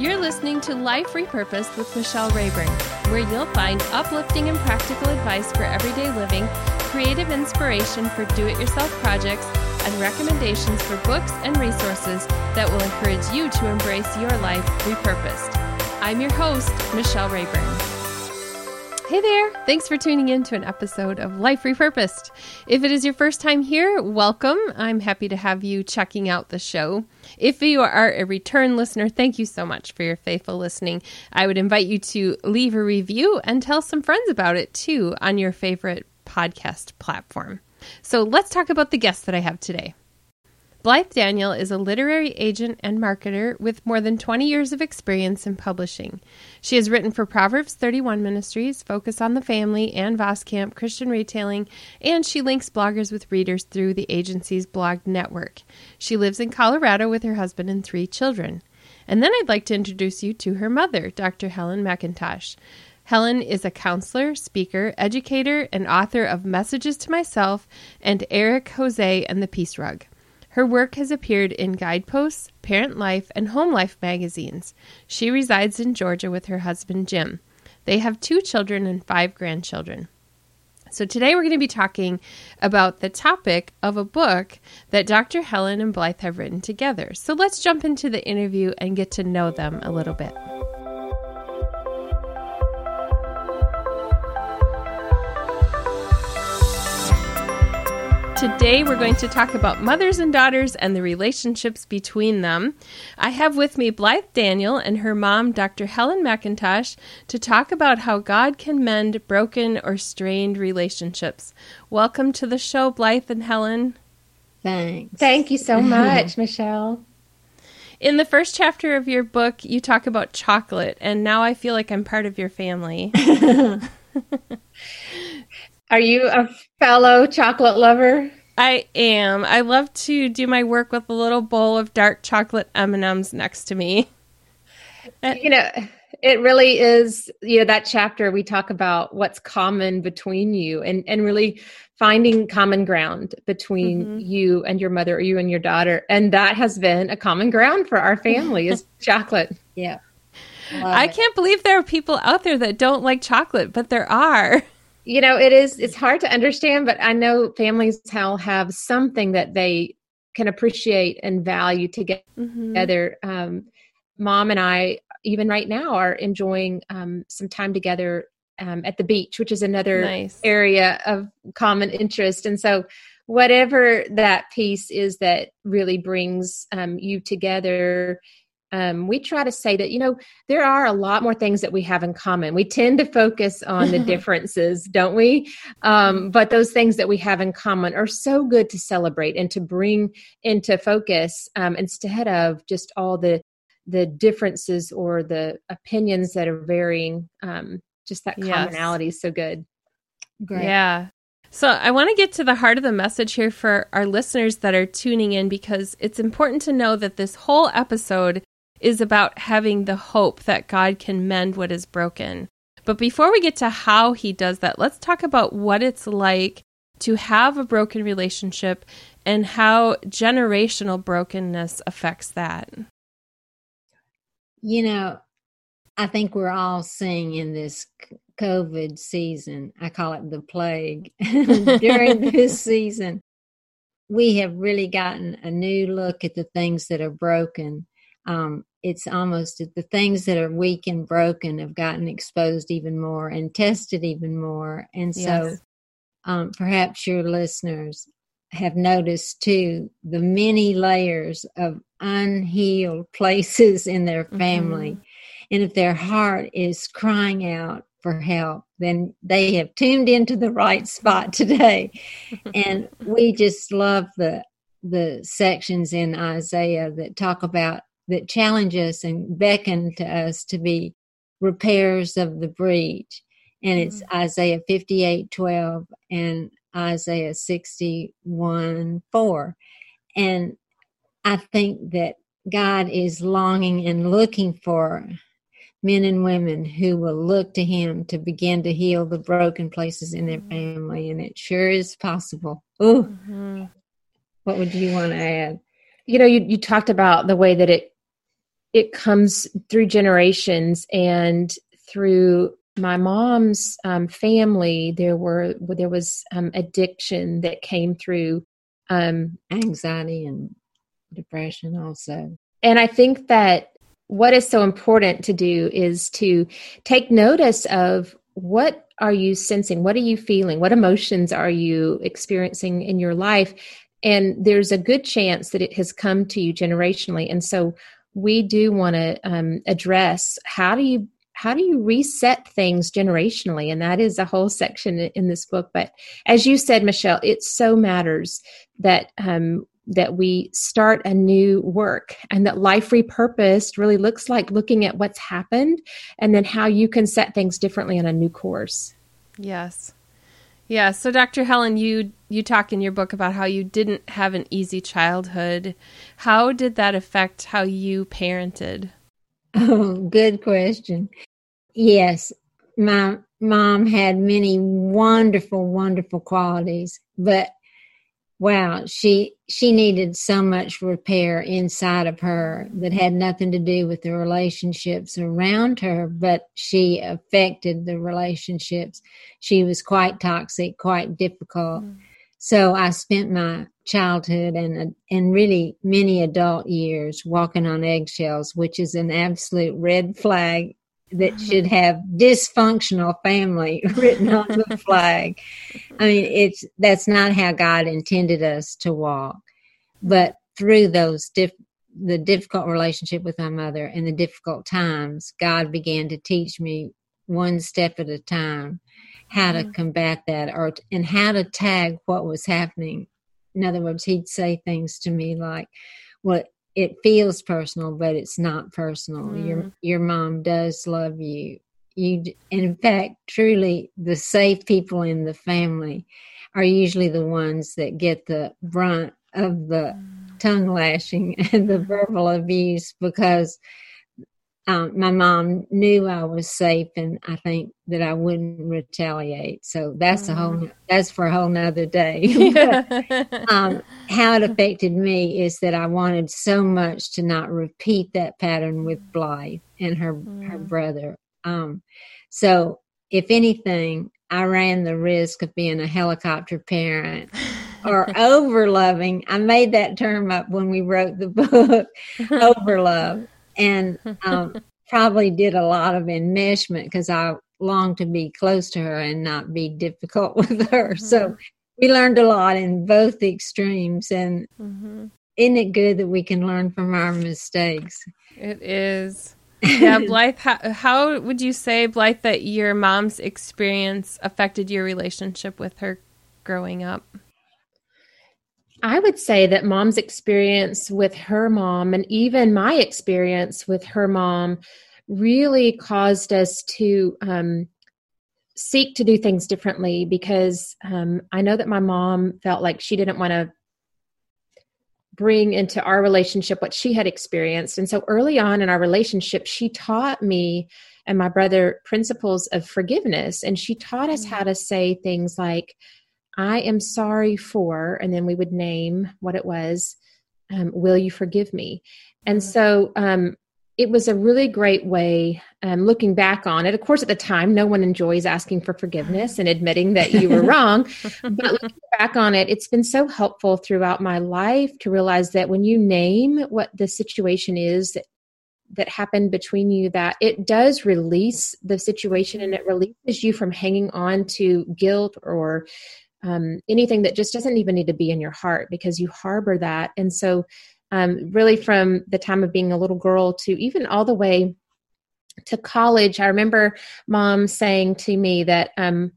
You're listening to Life Repurposed with Michelle Rayburn, where you'll find uplifting and practical advice for everyday living, creative inspiration for do it yourself projects, and recommendations for books and resources that will encourage you to embrace your life repurposed. I'm your host, Michelle Rayburn. Hey there! Thanks for tuning in to an episode of Life Repurposed. If it is your first time here, welcome. I'm happy to have you checking out the show. If you are a return listener, thank you so much for your faithful listening. I would invite you to leave a review and tell some friends about it too on your favorite podcast platform. So let's talk about the guest that I have today. Blythe Daniel is a literary agent and marketer with more than 20 years of experience in publishing. She has written for Proverbs 31 Ministries, Focus on the Family, and Voskamp Christian Retailing, and she links bloggers with readers through the agency's blog network. She lives in Colorado with her husband and three children. And then I'd like to introduce you to her mother, Dr. Helen McIntosh. Helen is a counselor, speaker, educator, and author of Messages to Myself and Eric Jose and the Peace Rug. Her work has appeared in Guideposts, Parent Life, and Home Life magazines. She resides in Georgia with her husband Jim. They have two children and five grandchildren. So, today we're going to be talking about the topic of a book that Dr. Helen and Blythe have written together. So, let's jump into the interview and get to know them a little bit. Today, we're going to talk about mothers and daughters and the relationships between them. I have with me Blythe Daniel and her mom, Dr. Helen McIntosh, to talk about how God can mend broken or strained relationships. Welcome to the show, Blythe and Helen. Thanks. Thank you so much, Michelle. In the first chapter of your book, you talk about chocolate, and now I feel like I'm part of your family. Are you a fellow chocolate lover? I am. I love to do my work with a little bowl of dark chocolate M&Ms next to me. You know, it really is, you know, that chapter we talk about what's common between you and and really finding common ground between mm-hmm. you and your mother or you and your daughter. And that has been a common ground for our family is chocolate. Yeah. I it. can't believe there are people out there that don't like chocolate, but there are you know it is it's hard to understand but i know families how have something that they can appreciate and value mm-hmm. together mm-hmm. um, mom and i even right now are enjoying um, some time together um, at the beach which is another nice. area of common interest and so whatever that piece is that really brings um, you together um, we try to say that you know there are a lot more things that we have in common. We tend to focus on the differences don't we? Um, but those things that we have in common are so good to celebrate and to bring into focus um, instead of just all the the differences or the opinions that are varying. Um, just that commonality yes. is so good. Great. yeah. So, I want to get to the heart of the message here for our listeners that are tuning in because it's important to know that this whole episode is about having the hope that God can mend what is broken. But before we get to how he does that, let's talk about what it's like to have a broken relationship and how generational brokenness affects that. You know, I think we're all seeing in this COVID season, I call it the plague, during this season, we have really gotten a new look at the things that are broken. Um, it's almost the things that are weak and broken have gotten exposed even more and tested even more. And so yes. um, perhaps your listeners have noticed too the many layers of unhealed places in their family. Mm-hmm. And if their heart is crying out for help, then they have tuned into the right spot today. and we just love the the sections in Isaiah that talk about that challenge us and beckon to us to be repairs of the breach. And it's mm-hmm. Isaiah 58 12 and Isaiah 61 4. And I think that God is longing and looking for men and women who will look to Him to begin to heal the broken places in their mm-hmm. family. And it sure is possible. Ooh. Mm-hmm. What would you want to add? You know, you, you talked about the way that it it comes through generations and through my mom's um, family. There were there was um, addiction that came through um, anxiety and depression also. And I think that what is so important to do is to take notice of what are you sensing what are you feeling what emotions are you experiencing in your life and there's a good chance that it has come to you generationally and so we do want to um, address how do you how do you reset things generationally? And that is a whole section in this book. But as you said michelle it so matters that um, that we start a new work and that life repurposed really looks like looking at what's happened and then how you can set things differently on a new course. Yes yeah so dr helen you you talk in your book about how you didn't have an easy childhood. How did that affect how you parented? Oh good question. Yes my mom had many wonderful wonderful qualities but wow she she needed so much repair inside of her that had nothing to do with the relationships around her but she affected the relationships she was quite toxic quite difficult mm. so i spent my childhood and and really many adult years walking on eggshells which is an absolute red flag that should have dysfunctional family written on the flag. I mean, it's that's not how God intended us to walk. But through those diff, the difficult relationship with my mother and the difficult times, God began to teach me one step at a time how to mm-hmm. combat that or and how to tag what was happening. In other words, he'd say things to me like, "Well, it feels personal, but it's not personal. Mm. Your your mom does love you. You, in fact, truly, the safe people in the family are usually the ones that get the brunt of the mm. tongue lashing and the verbal abuse because um, my mom knew I was safe, and I think that I wouldn't retaliate. So that's mm. a whole mm. that's for a whole nother day. but, um, how it affected me is that I wanted so much to not repeat that pattern with Blythe and her mm. her brother. Um, so if anything, I ran the risk of being a helicopter parent or over loving. I made that term up when we wrote the book, over love and um, probably did a lot of enmeshment because I longed to be close to her and not be difficult with her. Mm-hmm. So we learned a lot in both extremes, and mm-hmm. isn't it good that we can learn from our mistakes? It is. Yeah, Blythe, how, how would you say, Blythe, that your mom's experience affected your relationship with her growing up? I would say that mom's experience with her mom and even my experience with her mom really caused us to um, seek to do things differently because um, I know that my mom felt like she didn't want to bring into our relationship what she had experienced. And so early on in our relationship, she taught me and my brother principles of forgiveness. And she taught us how to say things like, I am sorry for, and then we would name what it was. Um, will you forgive me? And so um, it was a really great way um, looking back on it. Of course, at the time, no one enjoys asking for forgiveness and admitting that you were wrong. but looking back on it, it's been so helpful throughout my life to realize that when you name what the situation is that, that happened between you, that it does release the situation and it releases you from hanging on to guilt or um, anything that just doesn't even need to be in your heart because you harbor that. And so, um, really, from the time of being a little girl to even all the way to college, I remember mom saying to me that um,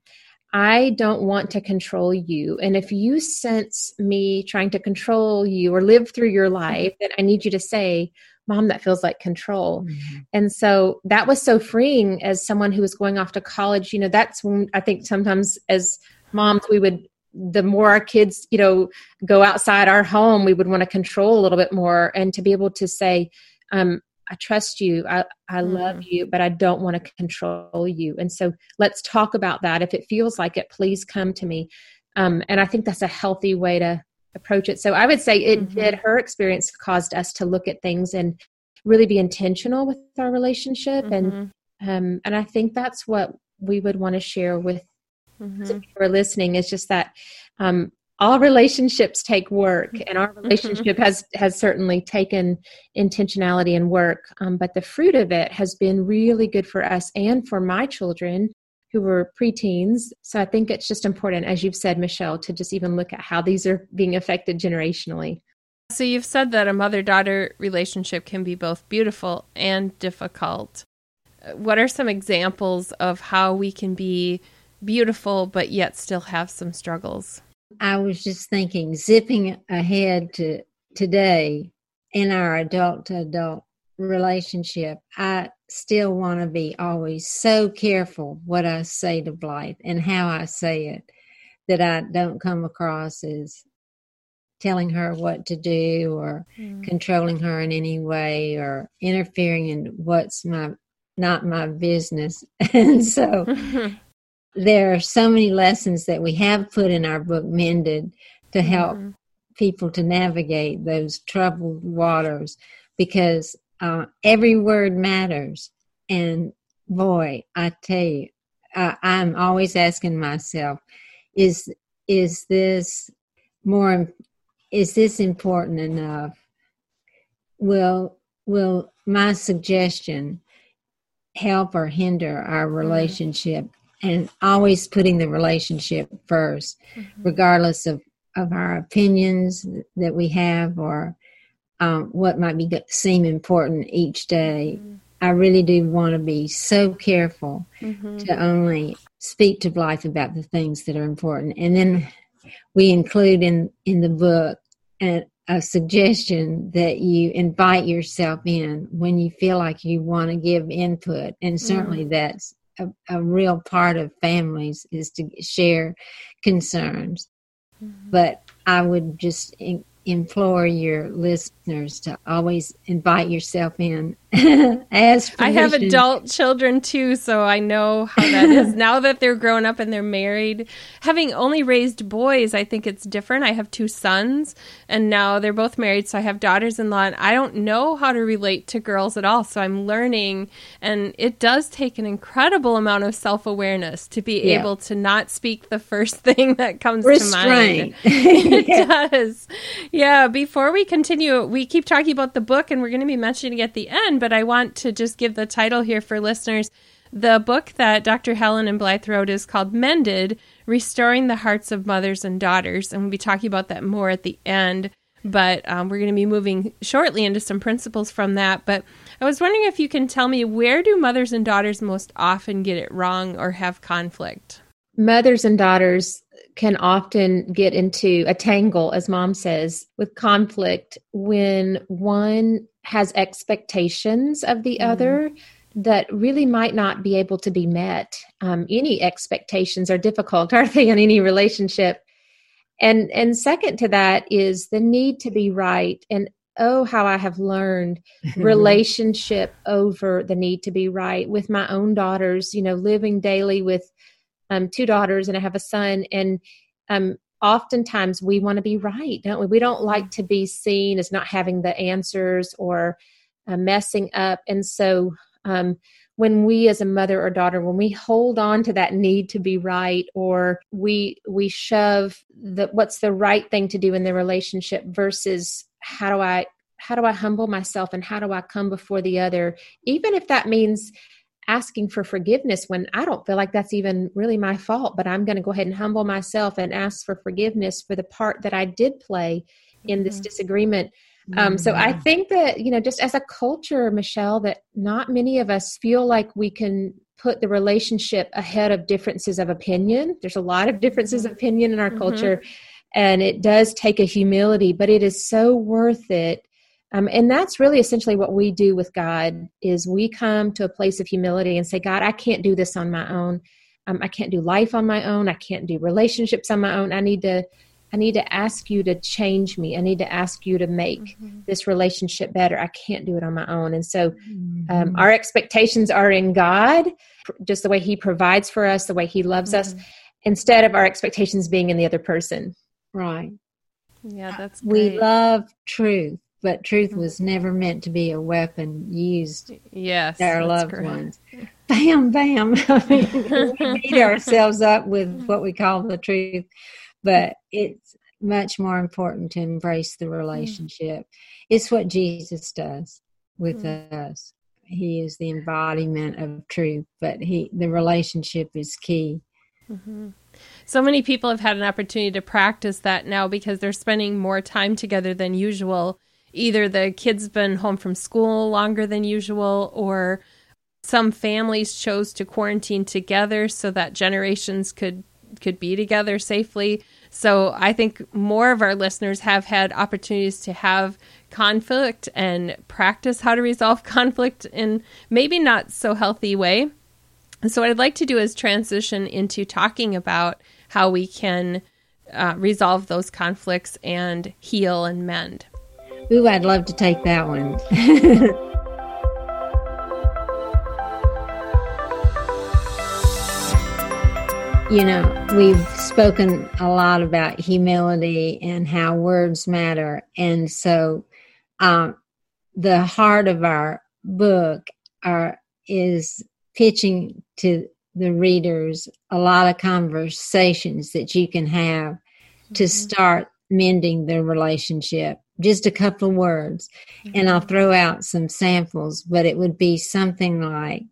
I don't want to control you. And if you sense me trying to control you or live through your life, then I need you to say, Mom, that feels like control. Mm-hmm. And so that was so freeing as someone who was going off to college. You know, that's when I think sometimes as moms we would the more our kids you know go outside our home we would want to control a little bit more and to be able to say um, i trust you i, I mm. love you but i don't want to control you and so let's talk about that if it feels like it please come to me um, and i think that's a healthy way to approach it so i would say it mm-hmm. did her experience caused us to look at things and really be intentional with our relationship mm-hmm. and um, and i think that's what we would want to share with mm-hmm. are listening is just that um, all relationships take work and our mm-hmm. relationship has has certainly taken intentionality and work um, but the fruit of it has been really good for us and for my children who were preteens so i think it's just important as you've said michelle to just even look at how these are being affected generationally so you've said that a mother daughter relationship can be both beautiful and difficult what are some examples of how we can be beautiful but yet still have some struggles I was just thinking, zipping ahead to today in our adult to adult relationship, I still want to be always so careful what I say to Blythe and how I say it that I don't come across as telling her what to do or mm. controlling her in any way or interfering in what's my not my business. and so there are so many lessons that we have put in our book mended to help mm-hmm. people to navigate those troubled waters because uh, every word matters and boy i tell you uh, i'm always asking myself is is this more is this important enough will will my suggestion help or hinder our mm-hmm. relationship and always putting the relationship 1st mm-hmm. regardless of, of our opinions that we have or um, what might be seem important each day. Mm-hmm. I really do want to be so careful mm-hmm. to only speak to Blythe about the things that are important. And then we include in, in the book a, a suggestion that you invite yourself in when you feel like you want to give input. And certainly mm-hmm. that's a, a real part of families is to share concerns. Mm-hmm. But I would just implore your listeners to always invite yourself in as I have adult children too, so I know how that is. Now that they're grown up and they're married, having only raised boys, I think it's different. I have two sons, and now they're both married, so I have daughters-in-law, and I don't know how to relate to girls at all. So I'm learning, and it does take an incredible amount of self-awareness to be yeah. able to not speak the first thing that comes to mind. it yeah. does. Yeah. Before we continue, we keep talking about the book, and we're going to be mentioning it at the end but I want to just give the title here for listeners. The book that Dr. Helen and Blythe wrote is called Mended Restoring the Hearts of Mothers and Daughters. And we'll be talking about that more at the end. But um, we're going to be moving shortly into some principles from that. But I was wondering if you can tell me where do mothers and daughters most often get it wrong or have conflict? Mothers and daughters can often get into a tangle, as mom says, with conflict when one has expectations of the mm. other that really might not be able to be met. Um, any expectations are difficult, aren't they, in any relationship? And and second to that is the need to be right. And oh, how I have learned relationship over the need to be right with my own daughters. You know, living daily with um, two daughters and I have a son, and um, oftentimes we want to be right, don't we? We don't like to be seen as not having the answers or uh, messing up. And so um, when we as a mother or daughter when we hold on to that need to be right or we we shove the what's the right thing to do in the relationship versus how do i how do i humble myself and how do i come before the other even if that means asking for forgiveness when I don't feel like that's even really my fault, but I'm going to go ahead and humble myself and ask for forgiveness for the part that I did play in this mm-hmm. disagreement. Um, so I think that, you know, just as a culture, Michelle, that not many of us feel like we can put the relationship ahead of differences of opinion. There's a lot of differences of opinion in our mm-hmm. culture, and it does take a humility, but it is so worth it um, and that's really essentially what we do with God is we come to a place of humility and say, God, I can't do this on my own. Um, I can't do life on my own. I can't do relationships on my own. I need to, I need to ask you to change me. I need to ask you to make mm-hmm. this relationship better. I can't do it on my own. And so, um, mm-hmm. our expectations are in God, just the way He provides for us, the way He loves mm-hmm. us, instead of our expectations being in the other person. Right. Yeah, that's great. we love truth but truth was never meant to be a weapon used yes our loved correct. ones. Bam, bam. I mean, we beat ourselves up with what we call the truth, but it's much more important to embrace the relationship. It's what Jesus does with mm. us. He is the embodiment of truth, but he the relationship is key. Mm-hmm. So many people have had an opportunity to practice that now because they're spending more time together than usual. Either the kids been home from school longer than usual, or some families chose to quarantine together so that generations could could be together safely. So I think more of our listeners have had opportunities to have conflict and practice how to resolve conflict in maybe not so healthy way. So what I'd like to do is transition into talking about how we can uh, resolve those conflicts and heal and mend. Ooh, I'd love to take that one. you know, we've spoken a lot about humility and how words matter. And so um, the heart of our book are, is pitching to the readers a lot of conversations that you can have mm-hmm. to start mending their relationship. Just a couple of words. Mm-hmm. And I'll throw out some samples, but it would be something like,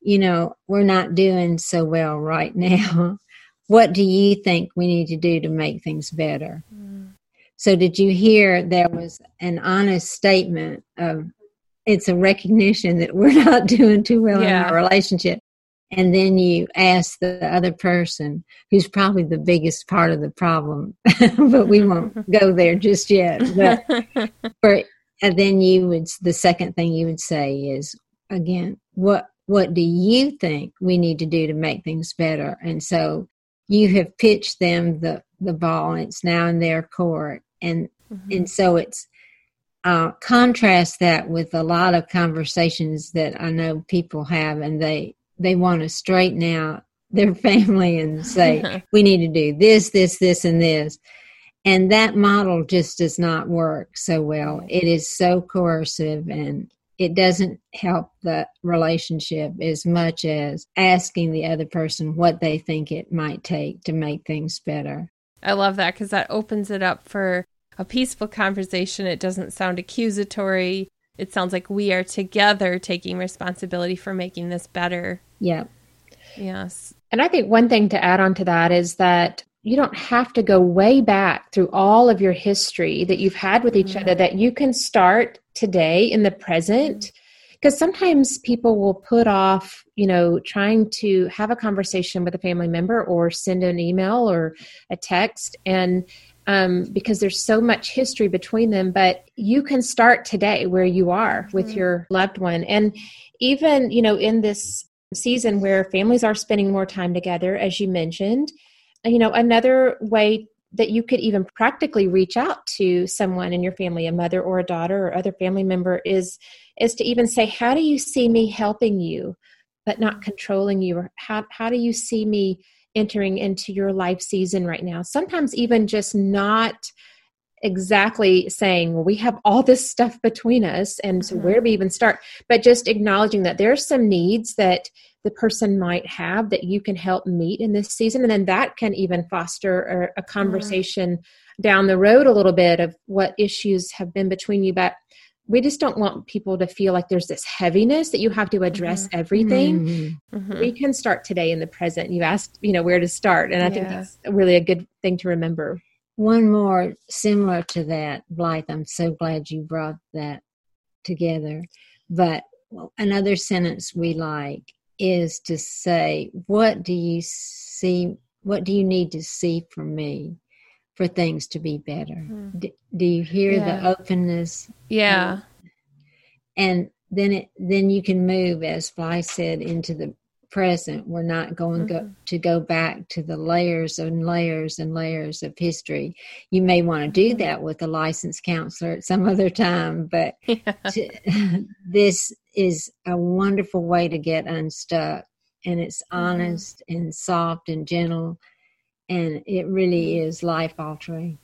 you know, we're not doing so well right now. what do you think we need to do to make things better? Mm. So, did you hear there was an honest statement of it's a recognition that we're not doing too well yeah. in our relationship? And then you ask the other person, who's probably the biggest part of the problem, but we won't go there just yet. But for, and then you would, the second thing you would say is, again, what what do you think we need to do to make things better? And so you have pitched them the, the ball and it's now in their court. And, mm-hmm. and so it's, uh, contrast that with a lot of conversations that I know people have and they, they want to straighten out their family and say, we need to do this, this, this, and this. And that model just does not work so well. It is so coercive and it doesn't help the relationship as much as asking the other person what they think it might take to make things better. I love that because that opens it up for a peaceful conversation. It doesn't sound accusatory. It sounds like we are together taking responsibility for making this better. Yeah. Yes. And I think one thing to add on to that is that you don't have to go way back through all of your history that you've had with each mm-hmm. other, that you can start today in the present because sometimes people will put off you know trying to have a conversation with a family member or send an email or a text and um, because there's so much history between them but you can start today where you are with mm-hmm. your loved one and even you know in this season where families are spending more time together as you mentioned. You know another way that you could even practically reach out to someone in your family a mother or a daughter or other family member is is to even say how do you see me helping you but not controlling you? Or how, how do you see me entering into your life season right now? Sometimes even just not exactly saying well we have all this stuff between us and so where do we even start but just acknowledging that there's some needs that the person might have that you can help meet in this season and then that can even foster a, a mm-hmm. conversation mm-hmm. down the road a little bit of what issues have been between you but we just don't want people to feel like there's this heaviness that you have to address mm-hmm. everything mm-hmm. mm-hmm. we can start today in the present you asked you know where to start and i yeah. think that's really a good thing to remember one more similar to that blythe i'm so glad you brought that together but another sentence we like is to say, what do you see? What do you need to see from me for things to be better? Mm. D- do you hear yeah. the openness? Yeah. And then it then you can move, as Blythe said, into the present. We're not going mm-hmm. go, to go back to the layers and layers and layers of history. You may want to do mm-hmm. that with a licensed counselor at some other time, but yeah. to, this is a wonderful way to get unstuck. And it's mm-hmm. honest mm-hmm. and soft and gentle. And it really mm-hmm. is life altering.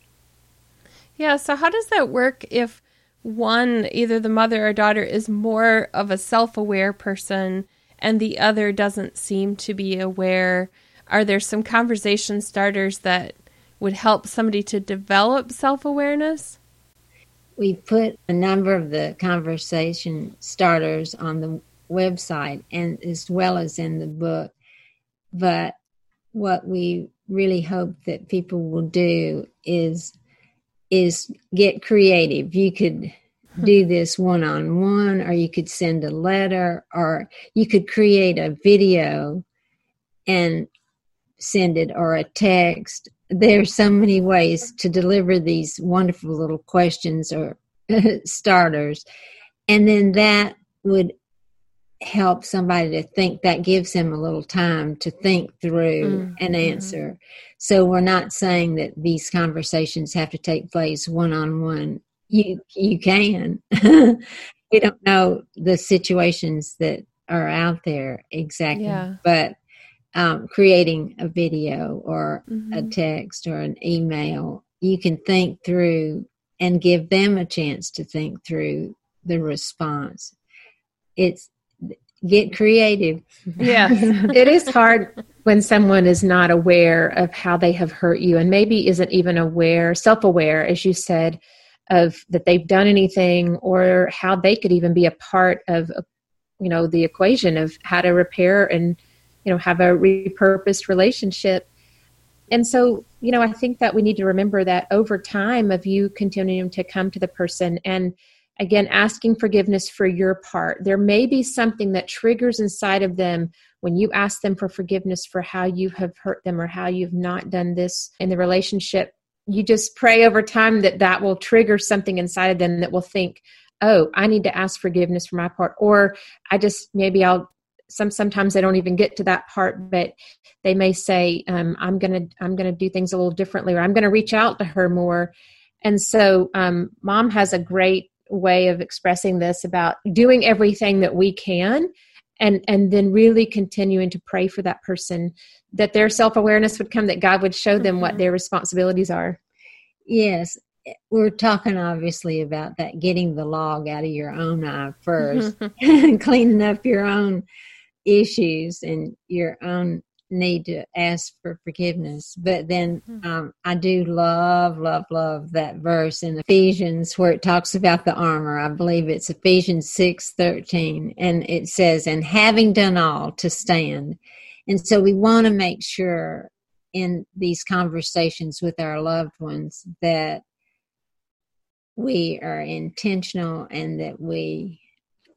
Yeah. So, how does that work if one, either the mother or daughter, is more of a self aware person and the other doesn't seem to be aware? Are there some conversation starters that would help somebody to develop self awareness? We put a number of the conversation starters on the website and as well as in the book. But what we really hope that people will do is is get creative. You could do this one on one, or you could send a letter, or you could create a video and send it, or a text. There's so many ways to deliver these wonderful little questions or starters. And then that would help somebody to think that gives them a little time to think through mm-hmm. an answer. So we're not saying that these conversations have to take place one on one. You you can. we don't know the situations that are out there exactly, yeah. but um, creating a video or mm-hmm. a text or an email, you can think through and give them a chance to think through the response. It's get creative. Yeah, it is hard when someone is not aware of how they have hurt you and maybe isn't even aware, self aware, as you said, of that they've done anything or how they could even be a part of, you know, the equation of how to repair and, you know, have a repurposed relationship. And so, you know, I think that we need to remember that over time of you continuing to come to the person and again asking forgiveness for your part there may be something that triggers inside of them when you ask them for forgiveness for how you have hurt them or how you've not done this in the relationship you just pray over time that that will trigger something inside of them that will think oh i need to ask forgiveness for my part. Or i just maybe i'll some sometimes they don't even get to that part but they may say um, i'm gonna i'm gonna do things a little differently or i'm gonna reach out to her more. And so um, mom has a great way of expressing this about doing everything that we can and and then really continuing to pray for that person that their self-awareness would come that god would show them what mm-hmm. their responsibilities are. Yes. We're talking obviously about that getting the log out of your own eye first cleaning up your own issues and your own need to ask for forgiveness. But then hmm. um, I do love, love, love that verse in Ephesians where it talks about the armor. I believe it's Ephesians six thirteen, and it says, "And having done all to stand." And so we want to make sure in these conversations with our loved ones that we are intentional and that we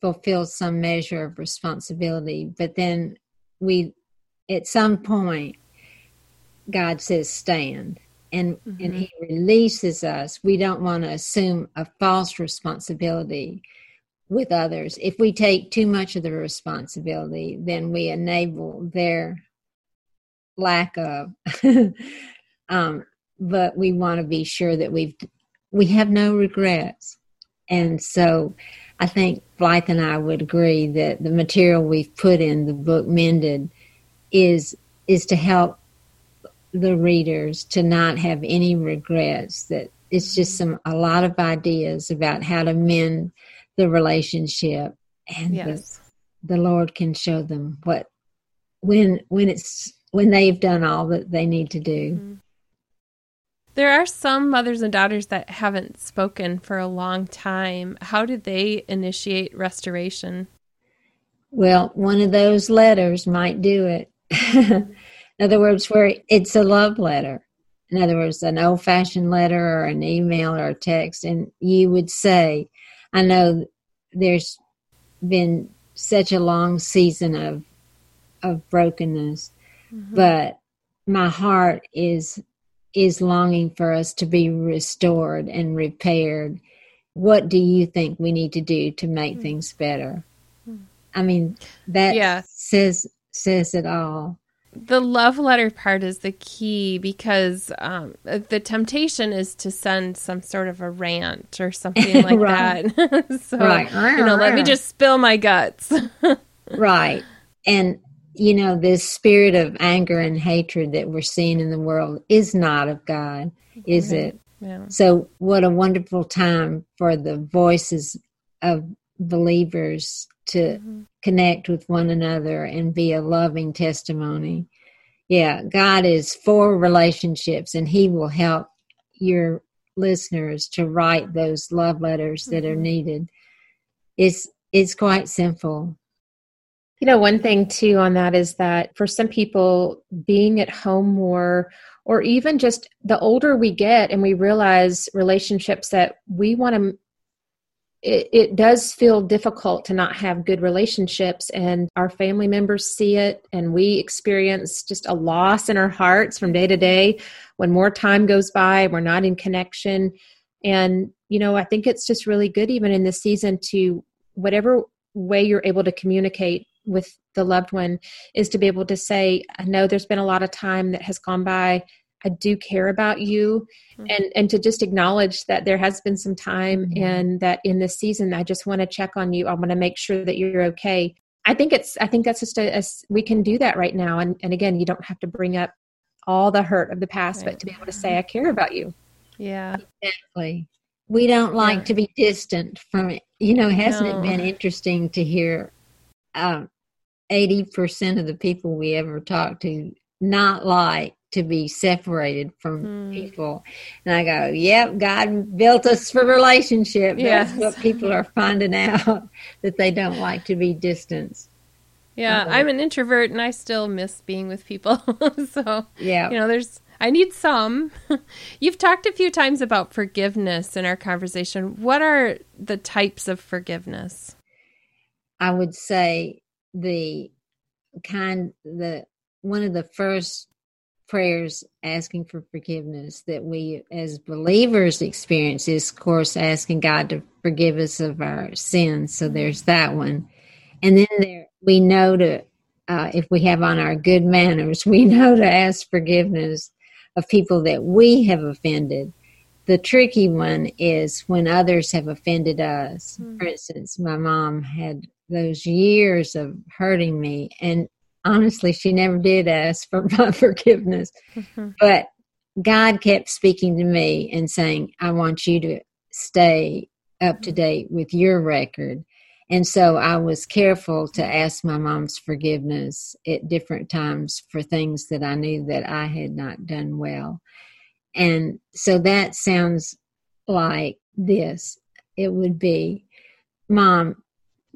fulfill some measure of responsibility, but then we at some point God says stand and mm-hmm. and he releases us. We don't want to assume a false responsibility with others. If we take too much of the responsibility then we enable their lack of um, but we want to be sure that we've we have no regrets. And so i think blythe and i would agree that the material we've put in the book mended is is to help the readers to not have any regrets that it's just some a lot of ideas about how to mend the relationship and yes. the, the lord can show them what when when it's when they've done all that they need to do mm-hmm. there are some mothers and daughters that haven't spoken for a long time how do they initiate restoration well one of those letters might do it in other words, where it's a love letter. In other words, an old fashioned letter or an email or a text, and you would say, I know there's been such a long season of of brokenness, mm-hmm. but my heart is is longing for us to be restored and repaired. What do you think we need to do to make mm-hmm. things better? Mm. I mean, that yeah. says says it all. The love letter part is the key because um, the temptation is to send some sort of a rant or something like that. so, right. you know, let me just spill my guts. right. And, you know, this spirit of anger and hatred that we're seeing in the world is not of God, is it? Yeah. So, what a wonderful time for the voices of believers to mm-hmm. connect with one another and be a loving testimony. Yeah, God is for relationships and He will help your listeners to write those love letters that mm-hmm. are needed. It's it's quite simple. You know, one thing too on that is that for some people, being at home more, or even just the older we get and we realize relationships that we want to it, it, does feel difficult to not have good relationships and our family members see it and we experience just a loss in our hearts from day to day when more time goes by we're not in connection. And you know i think it's just really good even in this season to whatever way you're able to communicate with the loved one is to be able to say i know there's been a lot of time that has gone by I do care about you mm-hmm. and and to just acknowledge that there has been some time mm-hmm. and that in this season I just want to check on you. I want to make sure that you're okay. I think it's I think that's just a, a we can do that right now and and again you don't have to bring up all the hurt of the past right. but to be able to say I care about you. Yeah. Exactly. We don't like yeah. to be distant from it. You know, hasn't no. it been interesting to hear um, 80% of the people we ever talk to not like to be separated from mm. people. And I go, yep, God built us for relationship. Yes. That's what people are finding out that they don't like to be distanced. Yeah, I'm an introvert and I still miss being with people. so, yeah. You know, there's I need some. You've talked a few times about forgiveness in our conversation. What are the types of forgiveness? I would say the kind the one of the first prayers asking for forgiveness that we as believers experience is of course asking god to forgive us of our sins. So there's that one. And then there we know to uh, if we have on our good manners we know to ask forgiveness of people that we have offended. The tricky one is when others have offended us. Mm-hmm. for instance my mom had those years of hurting me and honestly, she never did ask for my forgiveness. Mm-hmm. But God kept speaking to me and saying, I want you to stay up to date with your record. And so I was careful to ask my mom's forgiveness at different times for things that I knew that I had not done well. And so that sounds like this it would be, Mom,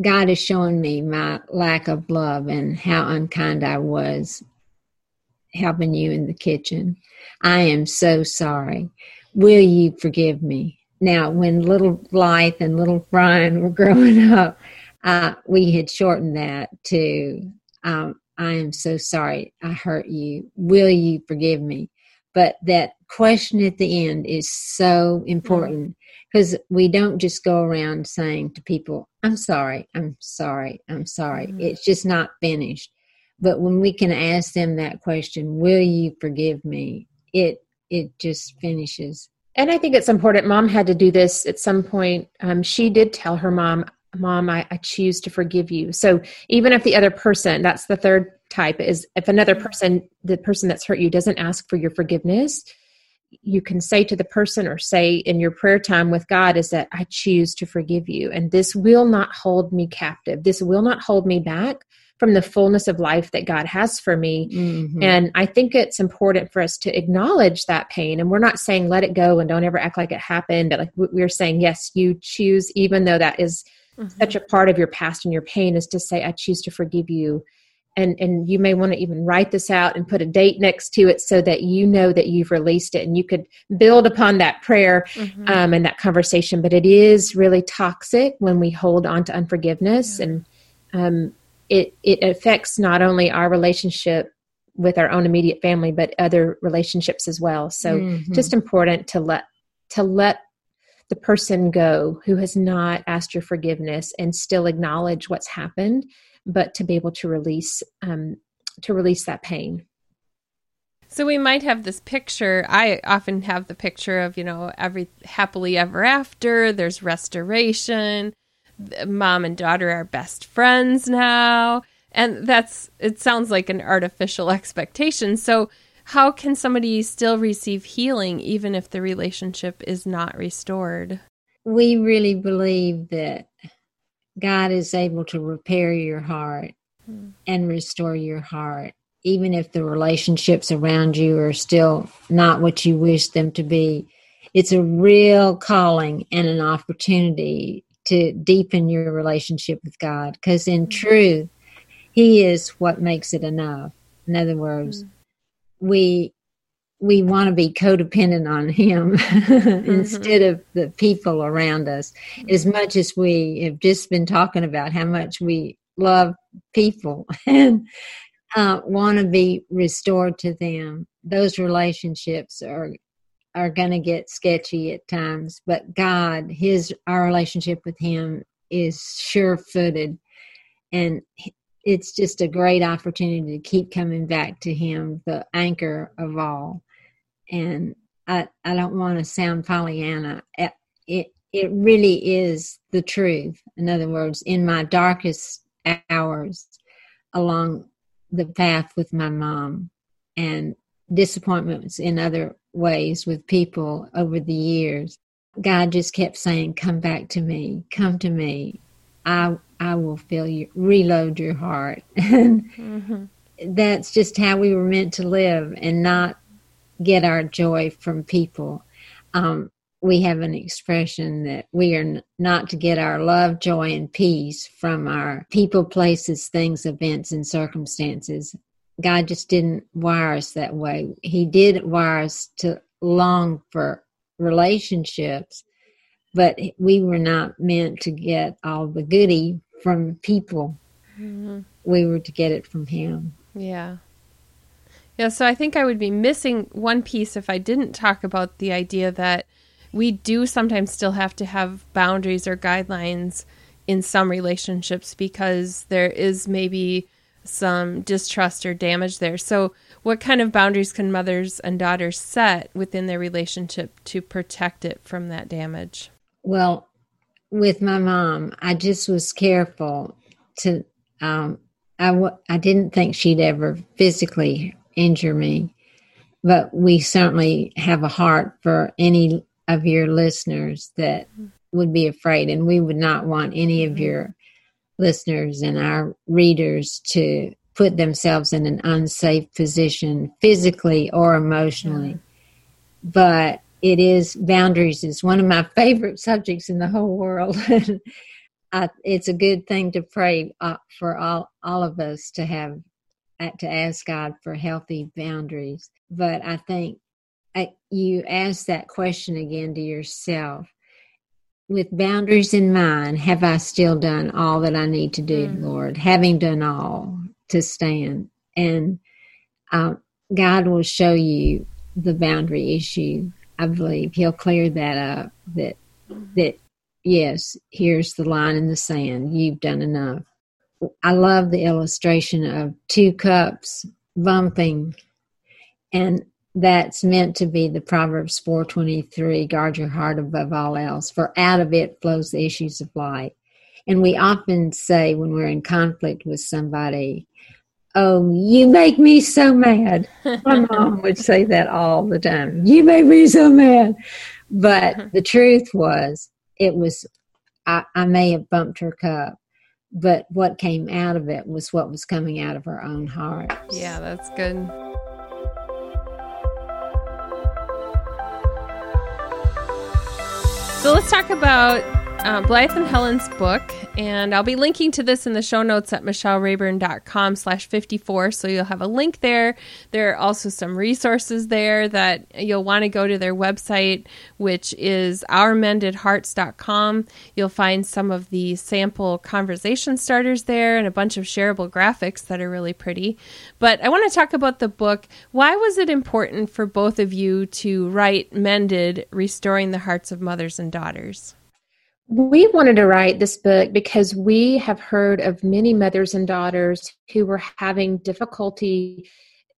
God is showing me my lack of love and how unkind I was helping you in the kitchen. I am so sorry. Will you forgive me? Now, when little Blythe and little Brian were growing up, uh, we had shortened that to, um, I am so sorry I hurt you. Will you forgive me? But that question at the end is so important because we don't just go around saying to people, I'm sorry, I'm sorry, I'm sorry. Mm-hmm. It's just not finished. But when we can ask them that question, will you forgive me? It it just finishes. And I think it's important. Mom had to do this at some point. Um, she did tell her mom, Mom, I, I choose to forgive you. So even if the other person, that's the third type, is if another mm-hmm. person, the person that's hurt you, doesn't ask for your forgiveness, you can say to the person or say in your prayer time with God is that I choose to forgive you. And this will not hold me captive. This will not hold me back from the fullness of life that God has for me. Mm-hmm. And I think it's important for us to acknowledge that pain. And we're not saying let it go and don't ever act like it happened. But like we're saying, yes, you choose, even though that is mm-hmm. such a part of your past and your pain, is to say, I choose to forgive you and and you may want to even write this out and put a date next to it so that you know that you've released it and you could build upon that prayer mm-hmm. um, and that conversation but it is really toxic when we hold on to unforgiveness yeah. and um, it it affects not only our relationship with our own immediate family but other relationships as well so mm-hmm. just important to let to let the person go who has not asked your forgiveness and still acknowledge what's happened but to be able to release um, to release that pain. So we might have this picture. I often have the picture of, you know, every happily ever after, there's restoration, mom and daughter are best friends now. And that's it sounds like an artificial expectation. So how can somebody still receive healing even if the relationship is not restored? We really believe that God is able to repair your heart hmm. and restore your heart, even if the relationships around you are still not what you wish them to be. It's a real calling and an opportunity to deepen your relationship with God because, in hmm. truth, He is what makes it enough. In other words, mm-hmm. we we want to be codependent on him mm-hmm. instead of the people around us. As much as we have just been talking about how much we love people and uh, want to be restored to them those relationships are are going to get sketchy at times but god his our relationship with him is sure footed and it's just a great opportunity to keep coming back to him the anchor of all and I, I don't want to sound Pollyanna. It, it, it really is the truth. In other words, in my darkest hours along the path with my mom and disappointments in other ways with people over the years, God just kept saying, Come back to me, come to me. I I will fill you reload your heart. and mm-hmm. that's just how we were meant to live and not get our joy from people. Um, we have an expression that we are n- not to get our love, joy, and peace from our people, places, things, events, and circumstances. God just didn't wire us that way. He did wire us to long for relationships, but we were not meant to get all the goody from people. Mm-hmm. We were to get it from Him. Yeah. Yeah, so I think I would be missing one piece if I didn't talk about the idea that we do sometimes still have to have boundaries or guidelines in some relationships because there is maybe some distrust or damage there. So, what kind of boundaries can mothers and daughters set within their relationship to protect it from that damage? Well, with my mom, I just was careful to. Um, I w- I didn't think she'd ever physically injure me. But we certainly have a heart for any of your listeners that would be afraid, and we would not want any of your listeners and our readers to put themselves in an unsafe position physically or emotionally. But it is boundaries is one of my favorite subjects in the whole world. I, it's a good thing to pray uh, for all all of us to have to ask God for healthy boundaries. But I think I, you ask that question again to yourself. With boundaries in mind, have I still done all that I need to do, mm. Lord? Having done all to stand. And uh, God will show you the boundary issue. I believe He'll clear that up. That that yes, here's the line in the sand. You've done enough. I love the illustration of two cups bumping, and that's meant to be the Proverbs 4:23, guard your heart above all else, for out of it flows the issues of life. And we often say when we're in conflict with somebody, Oh, you make me so mad. My mom would say that all the time. You make me so mad. But the truth was, it was, I, I may have bumped her cup, but what came out of it was what was coming out of her own heart. Yeah, that's good. So let's talk about uh, Blythe and Helen's book, and I'll be linking to this in the show notes at michellerayburn.com slash 54, so you'll have a link there. There are also some resources there that you'll want to go to their website, which is ourmendedhearts.com. You'll find some of the sample conversation starters there and a bunch of shareable graphics that are really pretty. But I want to talk about the book. Why was it important for both of you to write Mended, Restoring the Hearts of Mothers and Daughters? We wanted to write this book because we have heard of many mothers and daughters who were having difficulty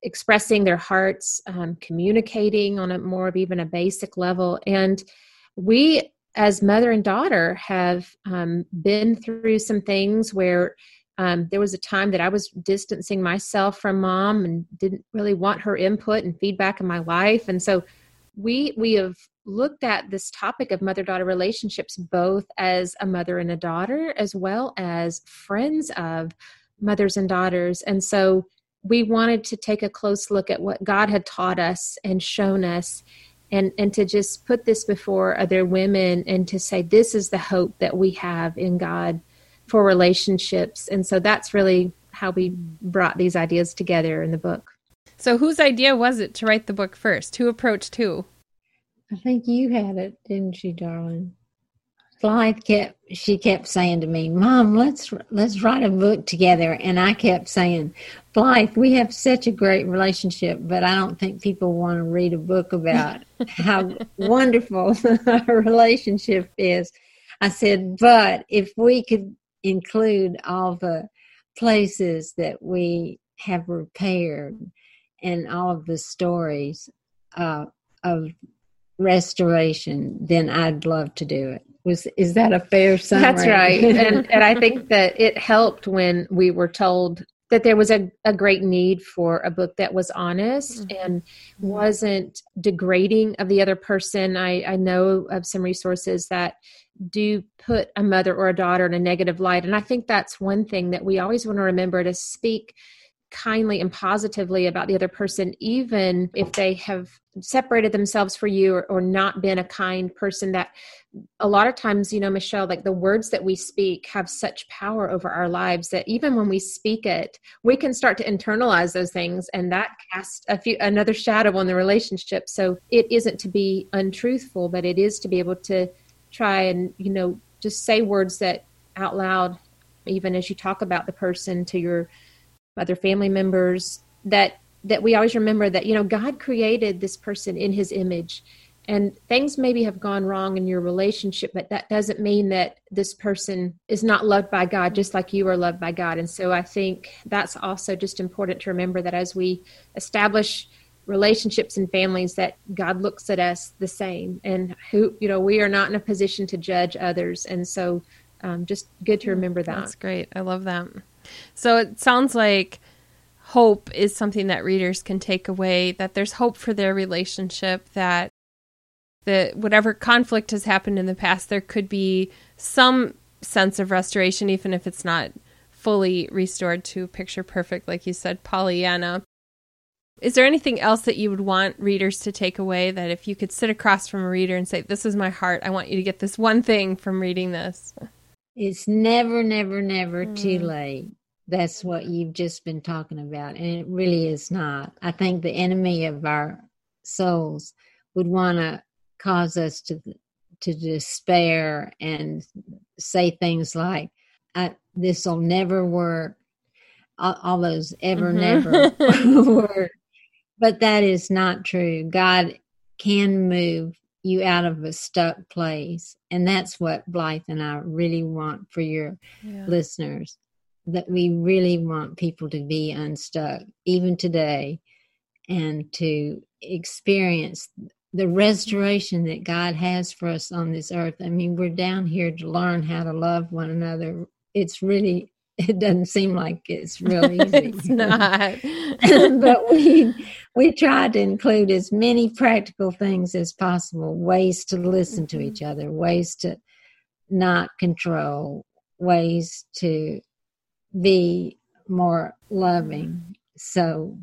expressing their hearts, um, communicating on a more of even a basic level. And we, as mother and daughter, have um, been through some things where Um, there was a time that I was distancing myself from mom and didn't really want her input and feedback in my life. And so we we have looked at this topic of mother daughter relationships both as a mother and a daughter as well as friends of mothers and daughters. And so we wanted to take a close look at what god had taught us and shown us and and to just put this before other women and to say this is the hope that we have in god for relationships. And so that's really how we brought these ideas together in the book so whose idea was it to write the book first who approached who I think you had it, didn't you, darling? Blythe kept she kept saying to me, "Mom, let's let's write a book together." And I kept saying, "Blythe, we have such a great relationship, but I don't think people want to read a book about how wonderful our relationship is." I said, "But if we could include all the places that we have repaired and all of the stories uh, of restoration, then I'd love to do it. Was is that a fair summary? That's right, and and I think that it helped when we were told that there was a, a great need for a book that was honest mm-hmm. and wasn't degrading of the other person. I, I know of some resources that do put a mother or a daughter in a negative light. And I think that's one thing that we always want to remember to speak kindly and positively about the other person, even if they have separated themselves for you or, or, not been a kind person. That a lot of times, you know, Michelle, like the words that we speak have such power over our lives that even when we speak it, we can start to internalize those things and that casts a few another shadow on the relationship. So it isn't to be untruthful, but it is to be able to try and, you know, just say words that out loud, even as you talk about the person to your other family members that that we always remember that you know god created this person in his image. And things maybe have gone wrong in your relationship but that doesn't mean that this person is not loved by god just like you are loved by god. And so i think that's also just important to remember that as we establish relationships and families that god looks at us the same. And who you know we are not in a position to judge others. And so um, just good to remember that. That's great. I love that so it sounds like hope is something that readers can take away that there's hope for their relationship that that whatever conflict has happened in the past there could be some sense of restoration even if it's not fully restored to picture perfect like you said Pollyanna. Is there anything else that you would want readers to take away that if you could sit across from a reader and say this is my heart I want you to get this one thing from reading this? It's never, never, never mm. too late. That's what you've just been talking about. And it really is not. I think the enemy of our souls would want to cause us to to despair and say things like this will never work all, all those ever mm-hmm. never work but that is not true god can move you out of a stuck place. And that's what Blythe and I really want for your yeah. listeners that we really want people to be unstuck, even today, and to experience the restoration that God has for us on this earth. I mean, we're down here to learn how to love one another. It's really it doesn't seem like it's real easy. it's not. but we we tried to include as many practical things as possible, ways to listen to each mm-hmm. other, ways to not control, ways to be more loving. So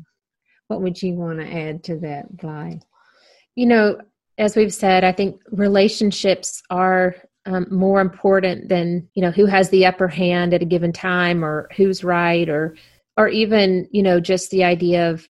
what would you want to add to that, Blythe? You know, as we've said, I think relationships are um, more important than you know who has the upper hand at a given time or who's right or or even you know just the idea of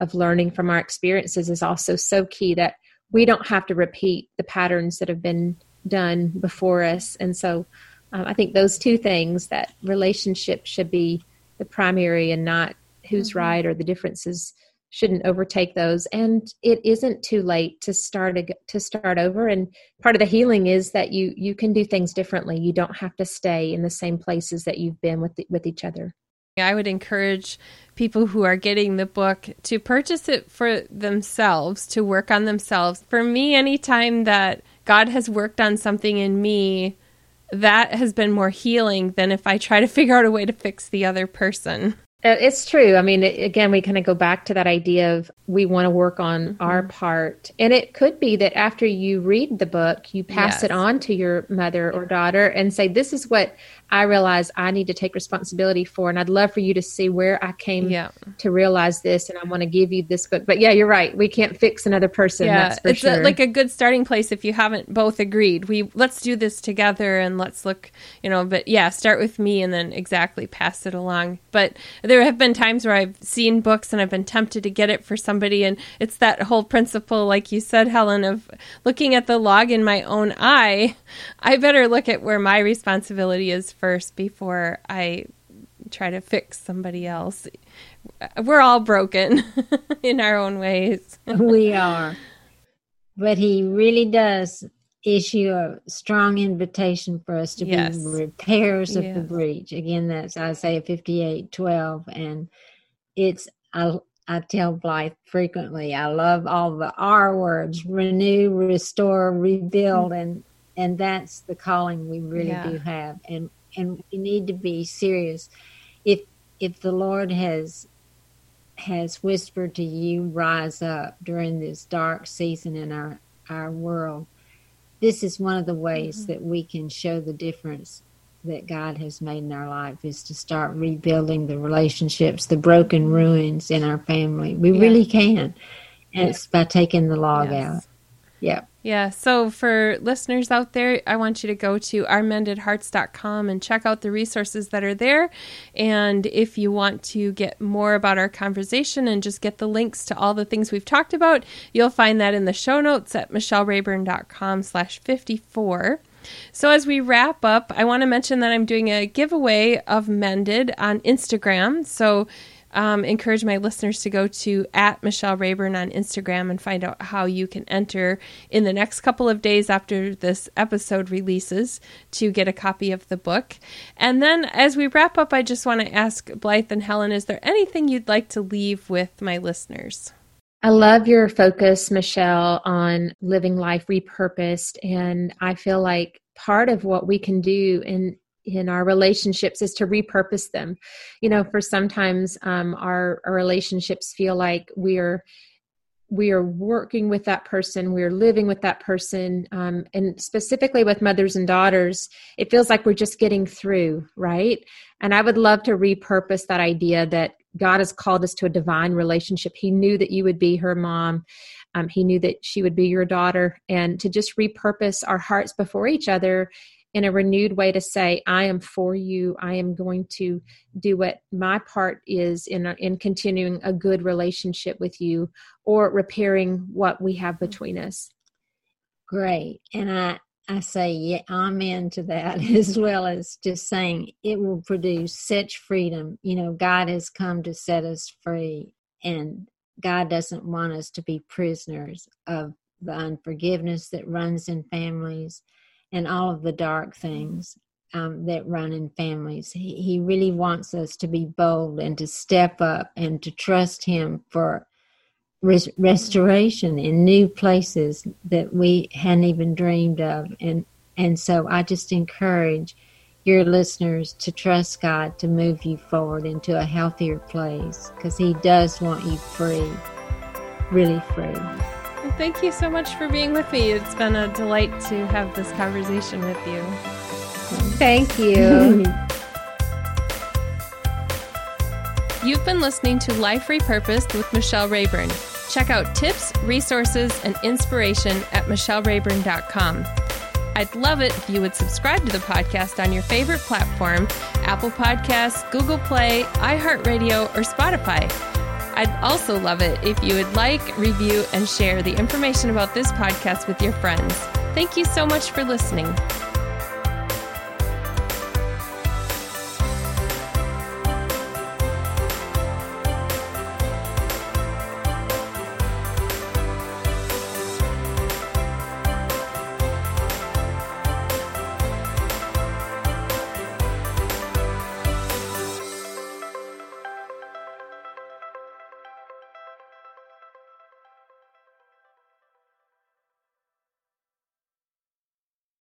of learning from our experiences is also so key that we don't have to repeat the patterns that have been done before us and so um, i think those two things that relationship should be the primary and not who's mm-hmm. right or the differences shouldn't overtake those and it isn't too late to start a, to start over and part of the healing is that you you can do things differently you don't have to stay in the same places that you've been with the, with each other I would encourage people who are getting the book to purchase it for themselves, to work on themselves. For me, anytime that God has worked on something in me, that has been more healing than if I try to figure out a way to fix the other person. Uh, it's true. I mean, again, we kind of go back to that idea of we want to work on mm-hmm. our part. And it could be that after you read the book, you pass yes. it on to your mother or daughter and say, This is what I realize I need to take responsibility for. And I'd love for you to see where I came yeah. to realize this. And I want to give you this book. But yeah, you're right. We can't fix another person. Yeah, it's sure. a, like a good starting place if you haven't both agreed. We let's do this together and let's look, you know, but yeah, start with me and then exactly pass it along. But there have been times where I've seen books and I've been tempted to get it for somebody. And it's that whole principle, like you said, Helen, of looking at the log in my own eye. I better look at where my responsibility is first before I try to fix somebody else. We're all broken in our own ways. we are. But he really does issue a strong invitation for us to yes. be repairs of yes. the breach. Again, that's Isaiah 58 12. And it's, I, I tell Blythe frequently, I love all the R words renew, restore, rebuild. Mm-hmm. And and that's the calling we really yeah. do have and and we need to be serious if if the lord has has whispered to you rise up during this dark season in our our world this is one of the ways mm-hmm. that we can show the difference that God has made in our life is to start rebuilding the relationships, the broken ruins in our family. We yeah. really can. And yeah. it's by taking the log yes. out. Yeah. Yeah. So for listeners out there, I want you to go to ourmendedhearts.com and check out the resources that are there. And if you want to get more about our conversation and just get the links to all the things we've talked about, you'll find that in the show notes at michellerayburn.com slash 54. So as we wrap up, I want to mention that I'm doing a giveaway of Mended on Instagram. So um, encourage my listeners to go to at Michelle Rayburn on Instagram and find out how you can enter in the next couple of days after this episode releases to get a copy of the book. And then as we wrap up, I just want to ask Blythe and Helen, is there anything you'd like to leave with my listeners? I love your focus, Michelle, on living life repurposed. And I feel like part of what we can do in in our relationships is to repurpose them you know for sometimes um, our, our relationships feel like we're we are working with that person we're living with that person um, and specifically with mothers and daughters it feels like we're just getting through right? And i would love to repurpose that idea that god has called us to a divine relationship. He knew that you would be her mom. Um, he knew that she would be your daughter. And to just repurpose our hearts before each other in a renewed way to say i am for you. I am going to do what my part is in in continuing a good relationship with you or repairing what we have mm-hmm. between us. Great. And i i say yeah amen to that as well as just saying it will produce such freedom. You know god has come to set us free and god doesn't want us to be prisoners of the unforgiveness that runs in families and all of the dark things um, that run in families. He, he really wants us to be bold and to step up and to trust Him for res- restoration in new places that we hadn't even dreamed of. And and so I just encourage your listeners to trust God to move you forward into a healthier place because He does want you free, really free. Thank you so much for being with me. It's been a delight to have this conversation with you. Thank you. You've been listening to Life Repurposed with Michelle Rayburn. Check out tips, resources, and inspiration at michellerayburn.com. I'd love it if you would subscribe to the podcast on your favorite platform Apple Podcasts, Google Play, iHeartRadio, or Spotify. I'd also love it if you would like, review, and share the information about this podcast with your friends. Thank you so much for listening.